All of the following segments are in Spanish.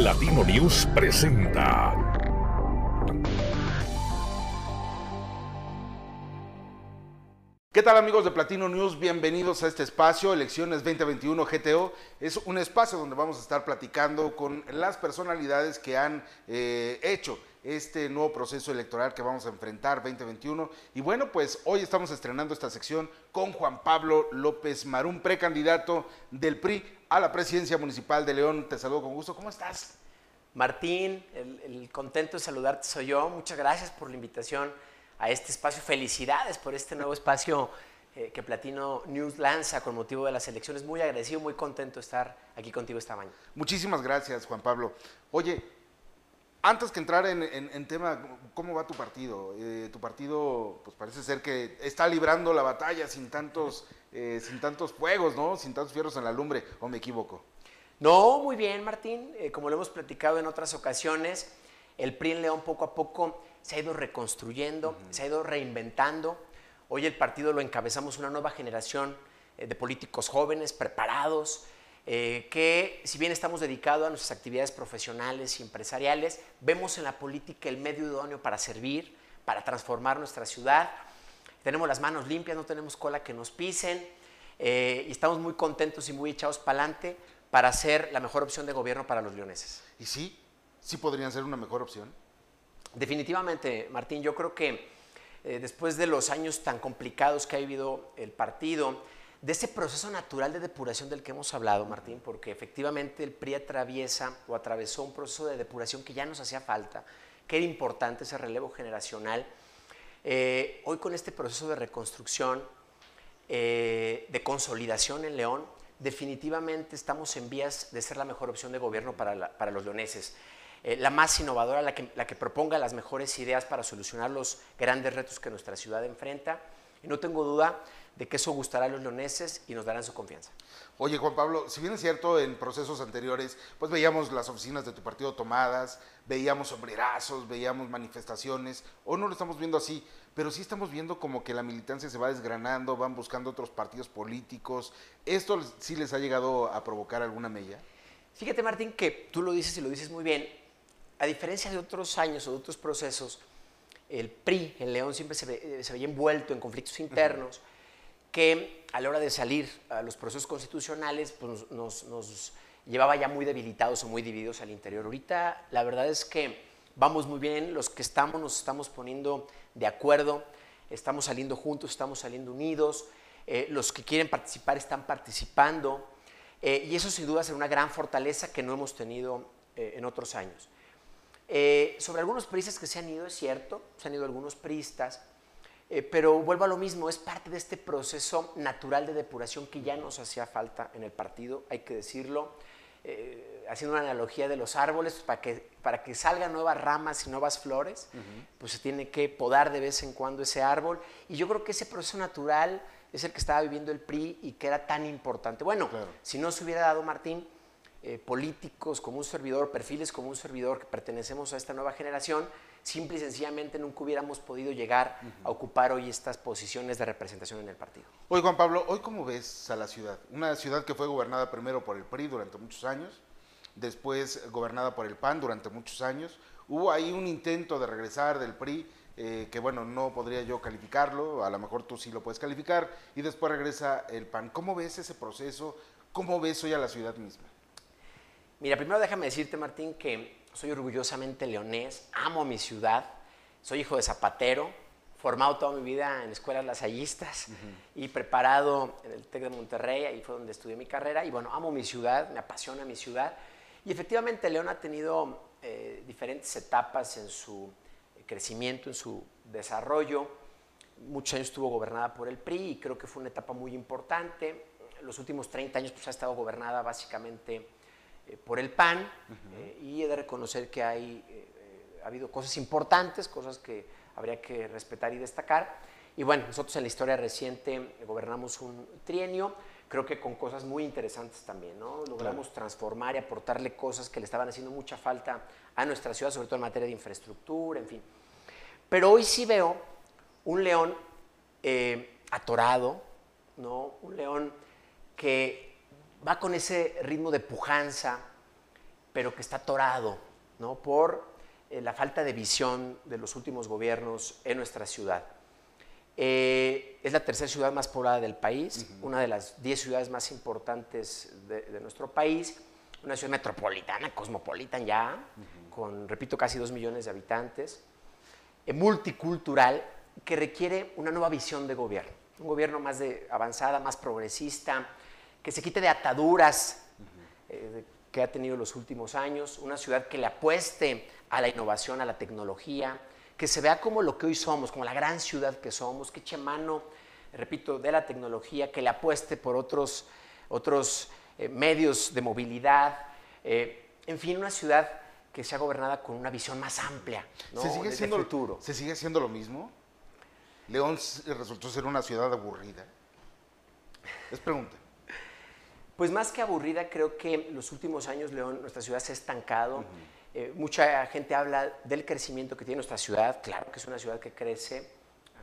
Platino News presenta. ¿Qué tal amigos de Platino News? Bienvenidos a este espacio, Elecciones 2021 GTO. Es un espacio donde vamos a estar platicando con las personalidades que han eh, hecho este nuevo proceso electoral que vamos a enfrentar 2021. Y bueno, pues hoy estamos estrenando esta sección con Juan Pablo López Marún, precandidato del PRI a la presidencia municipal de León. Te saludo con gusto. ¿Cómo estás? Martín, el, el contento de saludarte soy yo. Muchas gracias por la invitación a este espacio. Felicidades por este nuevo espacio eh, que Platino News lanza con motivo de las elecciones. Muy agradecido, muy contento de estar aquí contigo esta mañana. Muchísimas gracias, Juan Pablo. Oye, antes que entrar en, en- en tema, ¿cómo va tu partido? Eh, tu partido, pues parece ser que está librando la batalla sin tantos, eh, sin tantos fuegos, ¿no? Sin tantos fierros en la lumbre, ¿o me equivoco? No, muy bien, Martín. Eh, como lo hemos platicado en otras ocasiones, el PRI en León poco a poco se ha ido reconstruyendo, se ha ido reinventando. Hoy el partido lo encabezamos una nueva generación eh, de políticos jóvenes, preparados, eh, que si bien estamos dedicados a nuestras actividades profesionales y empresariales, vemos en la política el medio idóneo para servir, para transformar nuestra ciudad. Tenemos las manos limpias, no tenemos cola que nos pisen eh, y estamos muy contentos y muy echados para adelante para ser la mejor opción de gobierno para los leoneses. Y sí, sí podrían ser una mejor opción. Definitivamente, Martín, yo creo que eh, después de los años tan complicados que ha vivido el partido, de ese proceso natural de depuración del que hemos hablado, Martín, porque efectivamente el PRI atraviesa o atravesó un proceso de depuración que ya nos hacía falta, que era importante ese relevo generacional. Eh, hoy con este proceso de reconstrucción, eh, de consolidación en León, definitivamente estamos en vías de ser la mejor opción de gobierno para, para los leoneses. Eh, la más innovadora, la que, la que proponga las mejores ideas para solucionar los grandes retos que nuestra ciudad enfrenta. Y no tengo duda de que eso gustará a los leoneses y nos darán su confianza. Oye, Juan Pablo, si bien es cierto, en procesos anteriores, pues veíamos las oficinas de tu partido tomadas, veíamos sombrerazos, veíamos manifestaciones, hoy no lo estamos viendo así, pero sí estamos viendo como que la militancia se va desgranando, van buscando otros partidos políticos. ¿Esto sí les ha llegado a provocar alguna mella? Fíjate, Martín, que tú lo dices y lo dices muy bien. A diferencia de otros años o de otros procesos, el PRI en León siempre se, ve- eh, se veía envuelto en conflictos internos que a la hora de salir a los procesos constitucionales pues, nos, nos llevaba ya muy debilitados o muy divididos al interior. Ahorita la verdad es que vamos muy bien, los que estamos nos estamos poniendo de acuerdo, estamos saliendo juntos, estamos saliendo unidos, eh, los que quieren participar están participando eh, y eso sin duda será una gran fortaleza que no hemos tenido eh, en otros años. Eh, sobre algunos priistas que se han ido, es cierto, se han ido algunos priistas, eh, pero vuelvo a lo mismo, es parte de este proceso natural de depuración que ya nos hacía falta en el partido, hay que decirlo, eh, haciendo una analogía de los árboles, para que, para que salgan nuevas ramas y nuevas flores, pues se tiene que podar de vez en cuando ese árbol, y yo creo que ese proceso natural es el que estaba viviendo el PRI y que era tan importante. Bueno, Claro. si no se hubiera dado Martín, eh, políticos como un servidor, perfiles como un servidor que pertenecemos a esta nueva generación, simple y sencillamente nunca hubiéramos podido llegar a ocupar hoy estas posiciones de representación en el partido. Oye, Juan Pablo, ¿hoy cómo ves a la ciudad? Una ciudad que fue gobernada primero por el PRI durante muchos años, después gobernada por el PAN durante muchos años. Hubo ahí un intento de regresar del PRI, eh, que bueno, no podría yo calificarlo, a lo mejor tú sí lo puedes calificar, y después regresa el PAN. ¿Cómo ves ese proceso? ¿Cómo ves hoy a la ciudad misma? Mira, primero déjame decirte, Martín, que soy orgullosamente leonés, amo a mi ciudad, soy hijo de zapatero, formado toda mi vida en escuelas lasallistas y preparado en el TEC de Monterrey, ahí fue donde estudié mi carrera, y bueno, amo mi ciudad, me apasiona mi ciudad, y efectivamente León ha tenido eh, diferentes etapas en su crecimiento, en su desarrollo, muchos años estuvo gobernada por el PRI y creo que fue una etapa muy importante. Los últimos 30 años pues, ha estado gobernada básicamente eh, por el PAN eh, y he de reconocer que hay, eh, ha habido cosas importantes, cosas que habría que respetar y destacar. Y bueno, nosotros en la historia reciente gobernamos un trienio, creo que con cosas muy interesantes también, ¿no? Logramos transformar y aportarle cosas que le estaban haciendo mucha falta a nuestra ciudad, sobre todo en materia de infraestructura, en fin. Pero hoy sí veo un león eh, atorado, ¿no? Un león que va con ese ritmo de pujanza, pero que está atorado ¿no? por eh, la falta de visión de los últimos gobiernos en nuestra ciudad. Eh, es la tercera ciudad más poblada del país, una de las 10 ciudades más importantes de, nuestro país, una ciudad metropolitana, cosmopolitan ya, con, repito, casi 2 millones de habitantes, eh, multicultural, que requiere una nueva visión de gobierno, un gobierno más de, avanzada, más progresista, que se quite de ataduras eh, que ha tenido los últimos años, una ciudad que le apueste a la innovación, a la tecnología, que se vea como lo que hoy somos, como la gran ciudad que somos, que eche mano, repito, de la tecnología, que le apueste por otros, otros eh, medios de movilidad, eh, en fin, una ciudad que sea gobernada con una visión más amplia ¿Se sigue siendo, futuro. ¿Se sigue siendo lo mismo? ¿León resultó ser una ciudad aburrida? Es pregunta. Pues más que aburrida, creo que en los últimos años León, nuestra ciudad se ha estancado. Eh, mucha gente habla del crecimiento que tiene nuestra ciudad. Claro que es una ciudad que crece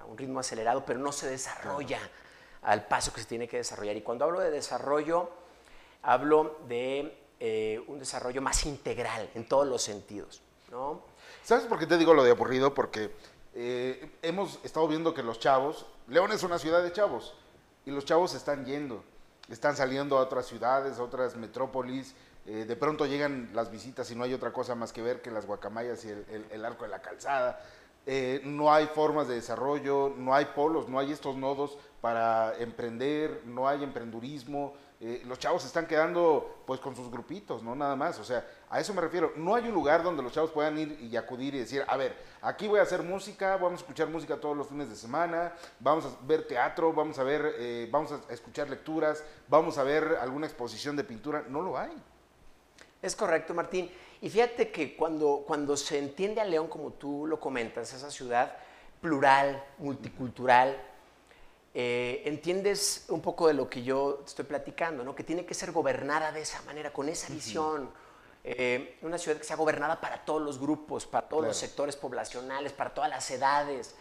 a un ritmo acelerado, pero no se desarrolla al paso que se tiene que desarrollar. Y cuando hablo de desarrollo, hablo de eh, un desarrollo más integral en todos los sentidos. ¿no? ¿Sabes por qué te digo lo de aburrido? Porque eh, hemos estado viendo que los chavos, León es una ciudad de chavos, y los chavos están yendo, están saliendo a otras ciudades, a otras metrópolis, eh, de pronto llegan las visitas y no hay otra cosa más que ver que las guacamayas y el, arco de la calzada. Eh, no hay formas de desarrollo, no hay polos, no hay estos nodos para emprender, no hay emprendurismo. Eh, los chavos se están quedando pues con sus grupitos, no nada más. O sea, a eso me refiero. No hay un lugar donde los chavos puedan ir y acudir y decir, a ver, aquí voy a hacer música, vamos a escuchar música todos los fines de semana, vamos a ver teatro, vamos a ver, vamos a escuchar lecturas, vamos a ver alguna exposición de pintura. No lo hay. Es correcto, Martín. Y fíjate que cuando, cuando se entiende a León, como tú lo comentas, esa ciudad plural, multicultural, eh, entiendes un poco de lo que yo estoy platicando, ¿no? que tiene que ser gobernada de esa manera, con esa visión. Eh, una ciudad que sea gobernada para todos los grupos, para todos los sectores poblacionales, para todas las edades,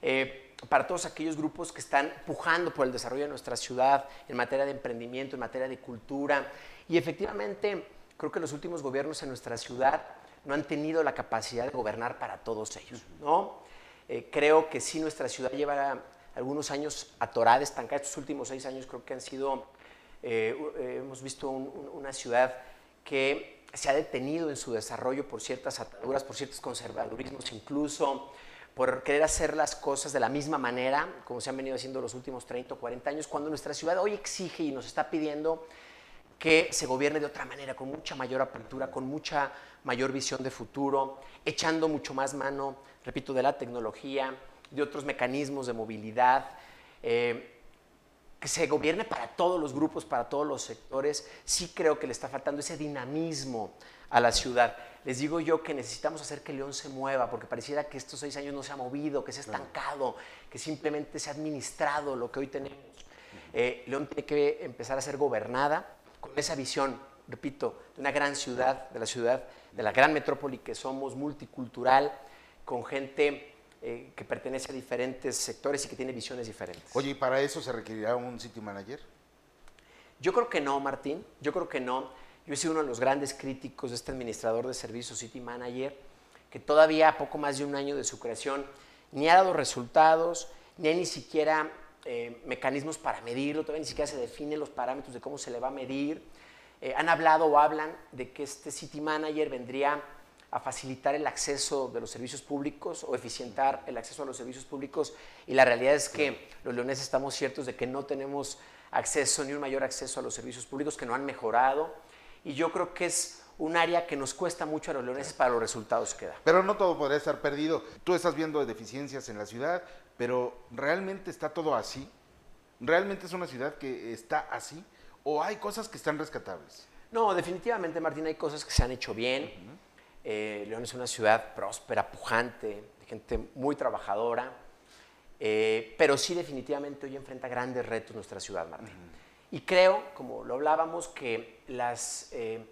eh, para todos aquellos grupos que están pujando por el desarrollo de nuestra ciudad en materia de emprendimiento, en materia de cultura. Y efectivamente, creo que los últimos gobiernos en nuestra ciudad no han tenido la capacidad de gobernar para todos ellos, ¿no? Eh, creo que sí nuestra ciudad lleva algunos años atorada, estancada. Estos últimos seis años creo que han sido, eh, eh, hemos visto una ciudad que se ha detenido en su desarrollo por ciertas ataduras, por ciertos conservadurismos, incluso por querer hacer las cosas de la misma manera, como se han venido haciendo los últimos 30 o 40 años, cuando nuestra ciudad hoy exige y nos está pidiendo que se gobierne de otra manera, con mucha mayor apertura, con mucha mayor visión de futuro, echando mucho más mano, repito, de la tecnología, de otros mecanismos de movilidad, eh, que se gobierne para todos los grupos, para todos los sectores. Sí creo que le está faltando ese dinamismo a la ciudad. Les digo yo que necesitamos hacer que León se mueva, porque pareciera que estos seis años no se ha movido, que se ha estancado, que simplemente se ha administrado lo que hoy tenemos. Eh, León tiene que empezar a ser gobernada con esa visión, repito, de una gran ciudad, de la ciudad, de la gran metrópoli que somos, multicultural, con gente eh, que pertenece a diferentes sectores y que tiene visiones diferentes. Oye, ¿y para eso se requerirá un city manager? Yo creo que no, Martín, yo creo que no. Yo he sido uno de los grandes críticos de este administrador de servicios, City Manager, que todavía a poco más de un año de su creación ni ha dado resultados, ni hay ni siquiera eh, mecanismos para medirlo, todavía ni siquiera se definen los parámetros de cómo se le va a medir. Eh, han hablado o hablan de que este City Manager vendría a facilitar el acceso de los servicios públicos o eficientar el acceso a los servicios públicos y la realidad es que los leoneses estamos ciertos de que no tenemos acceso ni un mayor acceso a los servicios públicos que no han mejorado y yo creo que es un área que nos cuesta mucho a los leoneses para los resultados que da. Pero no todo podría estar perdido. Tú estás viendo deficiencias en la ciudad, pero ¿realmente está todo así? ¿Realmente es una ciudad que está así? ¿O hay cosas que están rescatables? No, definitivamente, Martín, hay cosas que se han hecho bien. Eh, León es una ciudad próspera, pujante, de gente muy trabajadora, eh, pero sí definitivamente hoy enfrenta grandes retos nuestra ciudad, Martín. Y creo, como lo hablábamos, que las... Eh,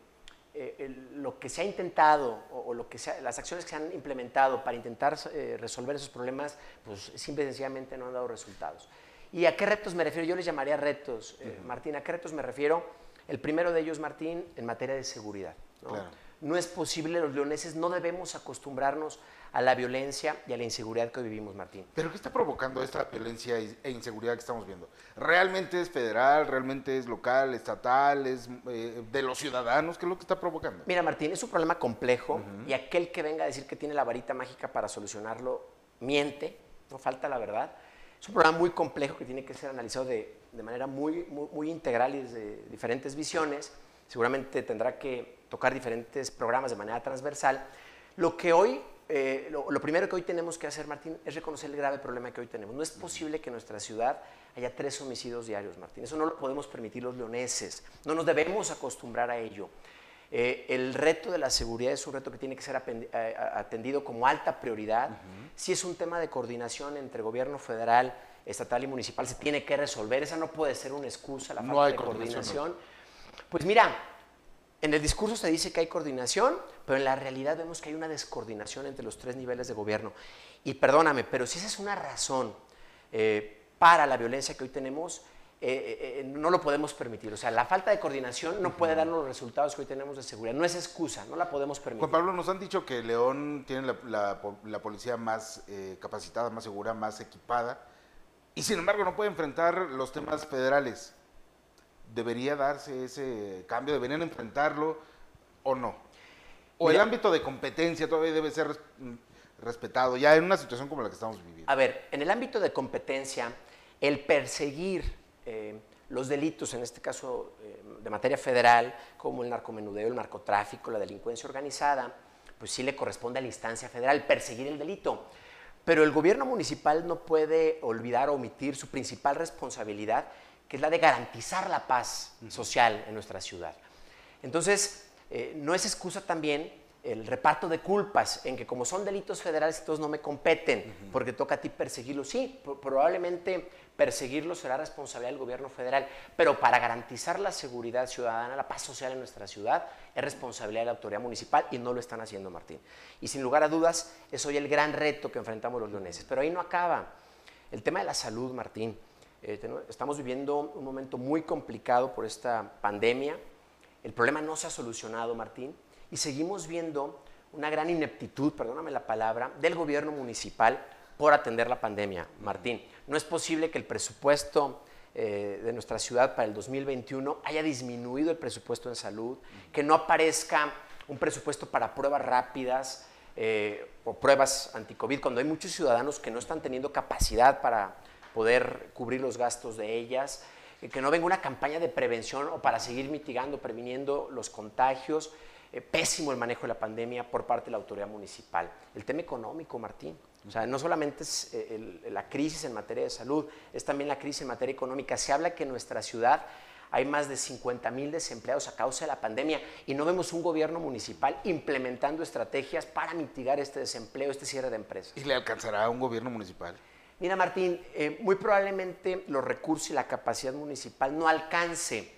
eh, lo que se ha intentado o, lo que las acciones que se han implementado para intentar eh, resolver esos problemas, pues simple y sencillamente no han dado resultados. ¿Y a qué retos me refiero? Yo les llamaría retos, eh, Martín. ¿A qué retos me refiero? El primero de ellos, Martín, en materia de seguridad. No es posible, los leoneses no debemos acostumbrarnos a la violencia y a la inseguridad que hoy vivimos, Martín. ¿Pero qué está provocando esta violencia e inseguridad que estamos viendo? ¿Realmente es federal? ¿Realmente es local, estatal? ¿Es eh, de los ciudadanos? ¿Qué es lo que está provocando? Mira, Martín, es un problema complejo y aquel que venga a decir que tiene la varita mágica para solucionarlo miente, no falta la verdad. Es un problema muy complejo que tiene que ser analizado de, de manera muy, muy, muy integral y desde diferentes visiones. Seguramente tendrá que tocar diferentes programas de manera transversal. Lo que hoy, eh, lo, lo, primero que hoy tenemos que hacer, Martín, es reconocer el grave problema que hoy tenemos. No es posible que en nuestra ciudad haya tres homicidios diarios, Martín. Eso no lo podemos permitir los leoneses. No nos debemos acostumbrar a ello. Eh, el reto de la seguridad es un reto que tiene que ser atendido como alta prioridad. Uh -huh. Si es un tema de coordinación entre gobierno federal, estatal y municipal, se tiene que resolver. Esa no puede ser una excusa, la falta no de coordinación. Pues mira, en el discurso se dice que hay coordinación, pero en la realidad vemos que hay una descoordinación entre los tres niveles de gobierno. Y perdóname, pero si esa es una razón eh, para la violencia que hoy tenemos, eh, eh, no lo podemos permitir. O sea, la falta de coordinación no puede darnos los resultados que hoy tenemos de seguridad. No es excusa, no la podemos permitir. Juan Pablo, nos han dicho que León tiene la, la, la policía más capacitada, más segura, más equipada, y sin embargo no puede enfrentar los temas federales. ¿Debería darse ese cambio? ¿Deberían enfrentarlo o no? ¿O Mira, el ámbito de competencia todavía debe ser res, respetado ya en una situación como la que estamos viviendo? A ver, en el ámbito de competencia, el perseguir eh, los delitos, en este caso eh, de materia federal, como el narcomenudeo, el narcotráfico, la delincuencia organizada, pues sí le corresponde a la instancia federal perseguir el delito. Pero el gobierno municipal no puede olvidar o omitir su principal responsabilidad, que es la de garantizar la paz social en nuestra ciudad. Entonces, eh, no es excusa también el reparto de culpas en que como son delitos federales, todos no me competen, uh -huh. porque toca a ti perseguirlos. Sí, probablemente perseguirlos será responsabilidad del gobierno federal, pero para garantizar la seguridad ciudadana, la paz social en nuestra ciudad, es responsabilidad de la autoridad municipal y no lo están haciendo, Martín. Y sin lugar a dudas, es hoy el gran reto que enfrentamos los leoneses. Pero ahí no acaba. El tema de la salud, Martín. Eh, estamos viviendo un momento muy complicado por esta pandemia. El problema no se ha solucionado, Martín y seguimos viendo una gran ineptitud, perdóname la palabra, del gobierno municipal por atender la pandemia. Martín, no es posible que el presupuesto eh, de nuestra ciudad para el 2021 haya disminuido el presupuesto en salud, que no aparezca un presupuesto para pruebas rápidas eh, o pruebas anti-COVID, cuando hay muchos ciudadanos que no están teniendo capacidad para poder cubrir los gastos de ellas, eh, que no venga una campaña de prevención o para seguir mitigando, previniendo los contagios. Eh, pésimo el manejo de la pandemia por parte de la autoridad municipal. El tema económico, Martín. O sea, no solamente es eh, la crisis en materia de salud, es también la crisis en materia económica. Se habla que en nuestra ciudad hay más de 50 mil desempleados a causa de la pandemia y no vemos un gobierno municipal implementando estrategias para mitigar este desempleo, este cierre de empresas. ¿Y le alcanzará a un gobierno municipal? Mira, Martín, eh, muy probablemente los recursos y la capacidad municipal no alcance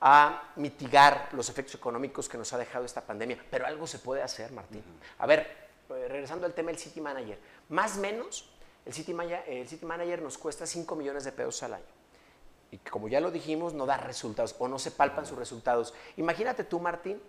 a mitigar los efectos económicos que nos ha dejado esta pandemia. Pero algo se puede hacer, Martín. Uh -huh. A ver, eh, regresando al tema del City Manager. Más o menos, el City, Manager, el City Manager nos cuesta 5 millones de pesos al año. Y como ya lo dijimos, no da resultados o no se palpan sus resultados. Imagínate tú, Martín,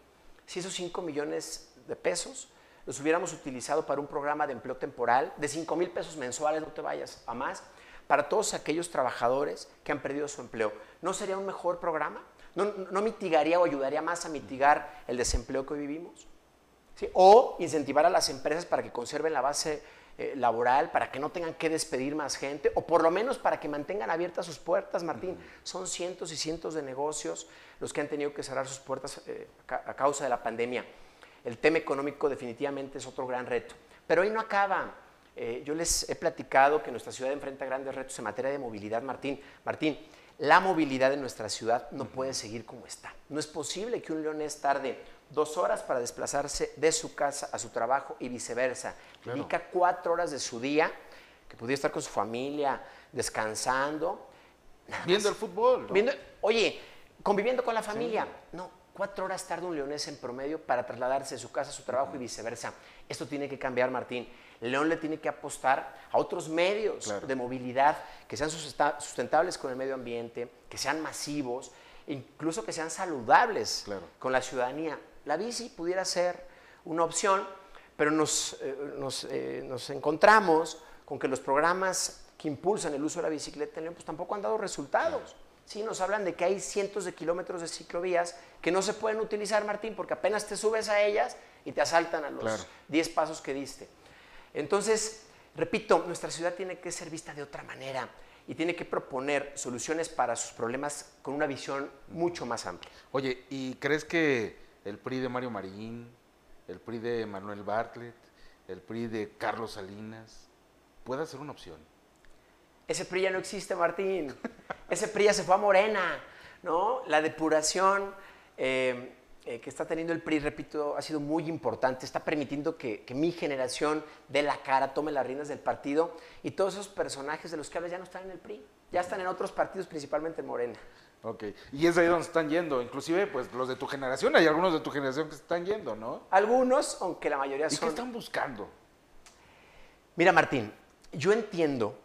si esos 5 millones de pesos los hubiéramos utilizado para un programa de empleo temporal de 5 mil pesos mensuales, no te vayas a más, para todos aquellos trabajadores que han perdido su empleo. ¿No sería un mejor programa? ¿No, no mitigaría o ayudaría más a mitigar el desempleo que hoy vivimos? ¿Sí? O incentivar a las empresas para que conserven la base eh, laboral, para que no tengan que despedir más gente, o por lo menos para que mantengan abiertas sus puertas, Martín. Son cientos y cientos de negocios los que han tenido que cerrar sus puertas eh, a causa de la pandemia. El tema económico definitivamente es otro gran reto. Pero hoy no acaba. Eh, yo les he platicado que nuestra ciudad enfrenta grandes retos en materia de movilidad, Martín. Martín, la movilidad en nuestra ciudad no puede seguir como está. No es posible que un leonés tarde dos horas para desplazarse de su casa a su trabajo y viceversa. Claro. Dedica cuatro horas de su día, que podría estar con su familia, descansando. Viendo el fútbol. ¿no? Viendo, oye, conviviendo con la familia. Sí. No, cuatro horas tarda un leonés en promedio para trasladarse de su casa a su trabajo uh -huh. y viceversa. Esto tiene que cambiar, Martín. León le tiene que apostar a otros medios claro. de movilidad que sean sustentables con el medio ambiente, que sean masivos, incluso que sean saludables claro. con la ciudadanía. la bici pudiera ser una opción, pero nos, eh, nos, eh, nos encontramos con que los programas que impulsan el uso de la bicicleta en León pues tampoco han dado resultados. Sí, nos hablan de que hay cientos de kilómetros de ciclovías que no se pueden utilizar, Martín, porque apenas te subes a ellas y te asaltan a los Claro. 10 pasos que diste. Entonces, repito, nuestra ciudad tiene que ser vista de otra manera y tiene que proponer soluciones para sus problemas con una visión mucho más amplia. Oye, ¿y crees que el PRI de Mario Marín, el PRI de Manuel Bartlett, el PRI de Carlos Salinas, pueda ser una opción? Ese PRI ya no existe, Martín. Ese PRI ya se fue a Morena, ¿no? La depuración eh, eh, que está teniendo el PRI, repito, ha sido muy importante. Está permitiendo que, que mi generación dé la cara, tome las riendas del partido y todos esos personajes de los que hablas ya no están en el PRI. Ya están en otros partidos, principalmente en Morena. Ok, y es ahí donde están yendo, inclusive pues los de tu generación, hay algunos de tu generación que están yendo, ¿no? Algunos, aunque la mayoría ¿Y qué son... están buscando? Mira, Martín, yo entiendo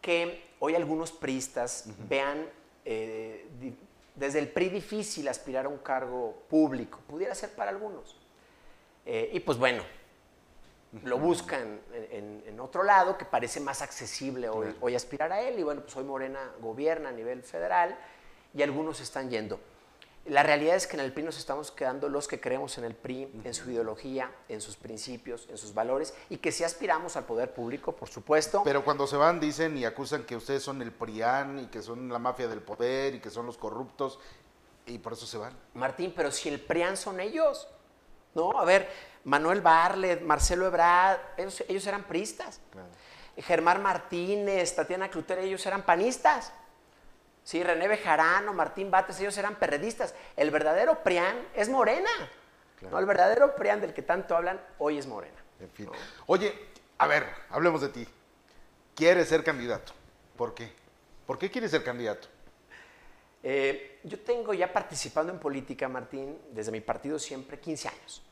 que hoy algunos priistas vean eh, di- desde el PRI difícil aspirar a un cargo público. Pudiera ser para algunos. Eh, y pues bueno, lo buscan en, en- en otro lado que parece más accesible hoy, hoy aspirar a él. Y bueno, pues hoy Morena gobierna a nivel federal y algunos están yendo. La realidad es que en el PRI nos estamos quedando los que creemos en el PRI, en su ideología, en sus principios, en sus valores y que si aspiramos al poder público, por supuesto. Pero cuando se van dicen y acusan que ustedes son el PRIAN y que son la mafia del poder y que son los corruptos y por eso se van. Martín, pero si el PRIAN son ellos, ¿no? A ver, Manuel Barlet, Marcelo Ebrard, ellos, ellos eran priistas. Germán Martínez, Tatiana Cluter, ellos eran panistas. Sí, René Bejarano, Martín Bates, ellos eran perredistas. El verdadero PRIAN es Morena. ¿no? El verdadero PRIAN del que tanto hablan hoy es Morena. En fin. Oye, a ver, hablemos de ti. ¿Quieres ser candidato? ¿Por qué? ¿Por qué quieres ser candidato? Eh, yo tengo ya participando en política, Martín, desde mi partido siempre 15 años.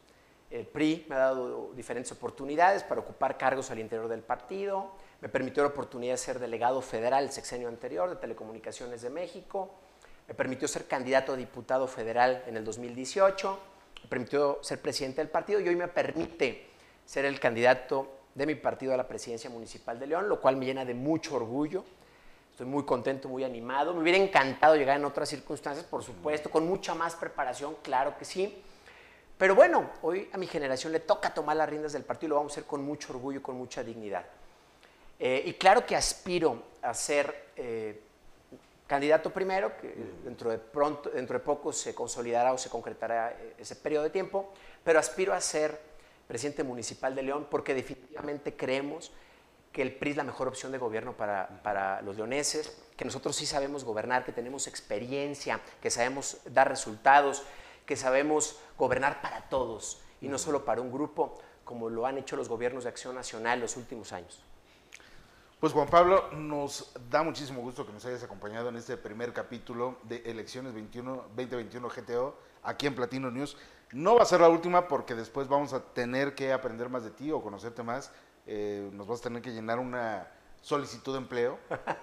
El PRI me ha dado diferentes oportunidades para ocupar cargos al interior del partido, me permitió la oportunidad de ser delegado federal el sexenio anterior de Telecomunicaciones de México, me permitió ser candidato a diputado federal en el 2018, me permitió ser presidente del partido y hoy me permite ser el candidato de mi partido a la presidencia municipal de León, lo cual me llena de mucho orgullo. Estoy muy contento, muy animado. Me hubiera encantado llegar en otras circunstancias, por supuesto, con mucha más preparación, claro que sí. Pero bueno, hoy a mi generación le toca tomar las riendas del partido y lo vamos a hacer con mucho orgullo y con mucha dignidad. Eh, y claro que aspiro a ser eh, candidato primero, que dentro de, pronto, dentro de poco se consolidará o se concretará eh, ese periodo de tiempo, pero aspiro a ser presidente municipal de León porque definitivamente creemos que el PRI es la mejor opción de gobierno para, para los leoneses, que nosotros sí sabemos gobernar, que tenemos experiencia, que sabemos dar resultados, que sabemos gobernar para todos y no solo para un grupo, como lo han hecho los gobiernos de acción nacional los últimos años. Pues Juan Pablo, nos da muchísimo gusto que nos hayas acompañado en este primer capítulo de Elecciones 21, 2021 GTO aquí en Platino News. No va a ser la última porque después vamos a tener que aprender más de ti o conocerte más. Eh, nos vas a tener que llenar una solicitud de empleo,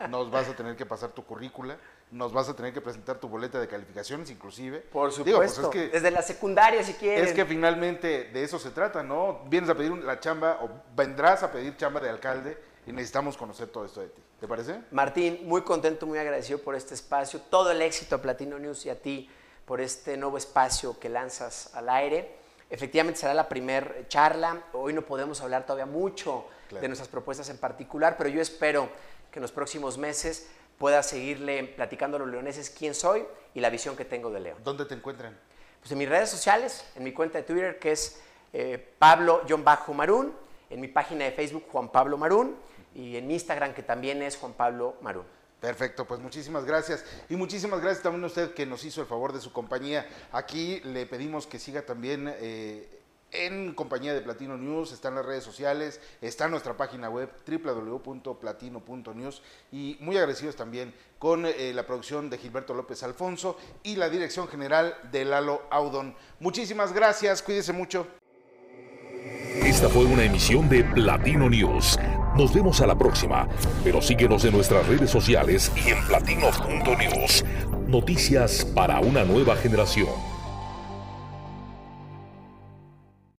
nos vas a tener que pasar tu currícula, nos vas a tener que presentar tu boleta de calificaciones inclusive. Por Digo, pues, supuesto, es que desde la secundaria si quieren. es que finalmente de eso se trata, ¿no? Vienes a pedir la chamba o vendrás a pedir chamba de alcalde y necesitamos conocer todo esto de ti. ¿Te parece? Martín, muy contento, muy agradecido por este espacio. Todo el éxito a Platino News y a ti por este nuevo espacio que lanzas al aire. Efectivamente será la primer charla. Hoy no podemos hablar todavía mucho Claro. de nuestras propuestas en particular, pero yo espero que en los próximos meses pueda seguirle platicando a los leoneses quién soy y la visión que tengo de León. ¿Dónde te encuentran? Pues en mis redes sociales, en mi cuenta de Twitter que es eh, Pablo-Marún, en mi página de Facebook Juan Pablo Marún y en mi Instagram que también es Juan Pablo Marún. Perfecto, pues muchísimas gracias. Y muchísimas gracias también a usted que nos hizo el favor de su compañía. Aquí le pedimos que siga también eh, en compañía de Platino News, está en las redes sociales, está en nuestra página web www.platino.news y muy agradecidos también con eh, la producción de Gilberto López Alfonso y la dirección general de Lalo Audon. Muchísimas gracias, cuídese mucho. Esta fue una emisión de Platino News. Nos vemos a la próxima, pero síguenos en nuestras redes sociales y en platino.news. Noticias para una nueva generación.